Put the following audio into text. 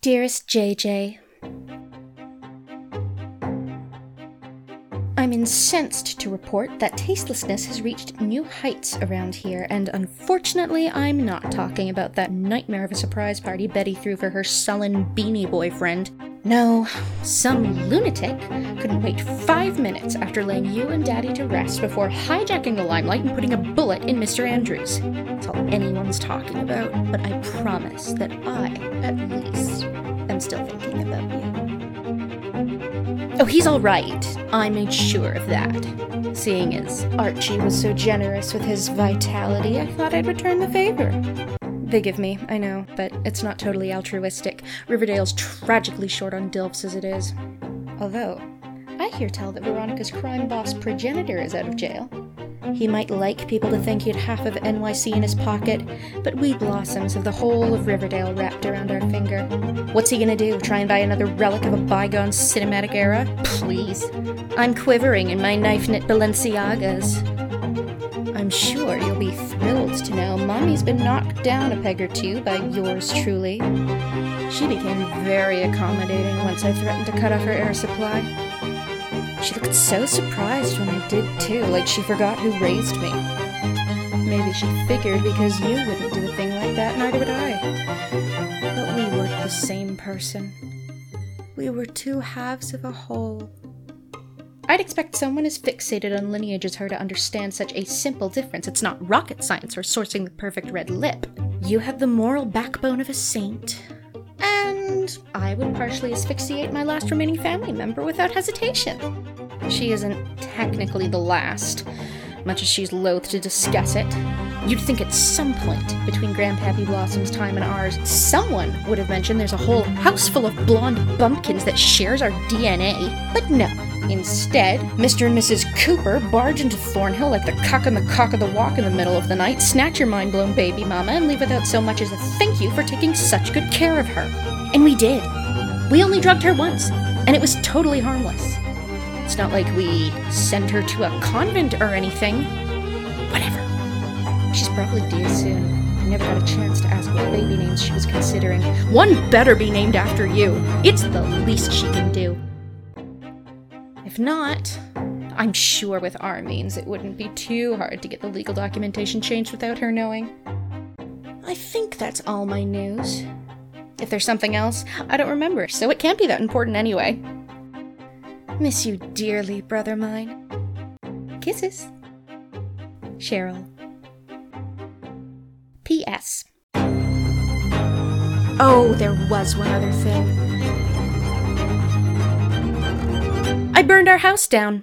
Dearest JJ, I'm incensed to report that tastelessness has reached new heights around here, and unfortunately, I'm not talking about that nightmare of a surprise party Betty threw for her sullen beanie boyfriend. No, some lunatic couldn't wait five minutes after laying you and Daddy to rest before hijacking the limelight and putting a bullet in Mr. Andrews. That's all anyone's talking about, but I promise that I, at least, am still thinking about you. Oh, he's all right. I made sure of that. Seeing as Archie was so generous with his vitality, I thought I'd return the favor. Big of me, I know, but it's not totally altruistic. Riverdale's tragically short on DILFs as it is. Although, I hear tell that Veronica's crime boss progenitor is out of jail. He might like people to think he had half of NYC in his pocket, but we blossoms have the whole of Riverdale wrapped around our finger. What's he gonna do? Try and buy another relic of a bygone cinematic era? Please. I'm quivering in my knife knit Balenciagas. I'm sure you'll be thrilled been knocked down a peg or two by yours truly. She became very accommodating once I threatened to cut off her air supply. She looked so surprised when I did too, like she forgot who raised me. Maybe she figured because you wouldn't do a thing like that, neither would I. But we weren't the same person. We were two halves of a whole. I'd expect someone as fixated on lineage as her to understand such a simple difference. It's not rocket science or sourcing the perfect red lip. You have the moral backbone of a saint, and I would partially asphyxiate my last remaining family member without hesitation. She isn't technically the last, much as she's loath to discuss it. You'd think at some point between Grandpappy Blossom's time and ours, someone would have mentioned there's a whole house full of blonde bumpkins that shares our DNA. But no. Instead, Mr. and Mrs. Cooper barge into Thornhill like the cock and the cock of the walk in the middle of the night, snatch your mind blown baby mama, and leave without so much as a thank you for taking such good care of her. And we did. We only drugged her once, and it was totally harmless. It's not like we sent her to a convent or anything. Whatever. She's probably due soon. I never got a chance to ask what baby names she was considering. One better be named after you. It's the least she can do. If not, I'm sure with our means it wouldn't be too hard to get the legal documentation changed without her knowing. I think that's all my news. If there's something else, I don't remember, so it can't be that important anyway. Miss you dearly, brother mine. Kisses. Cheryl. P.S. Oh, there was one other thing. I burned our house down.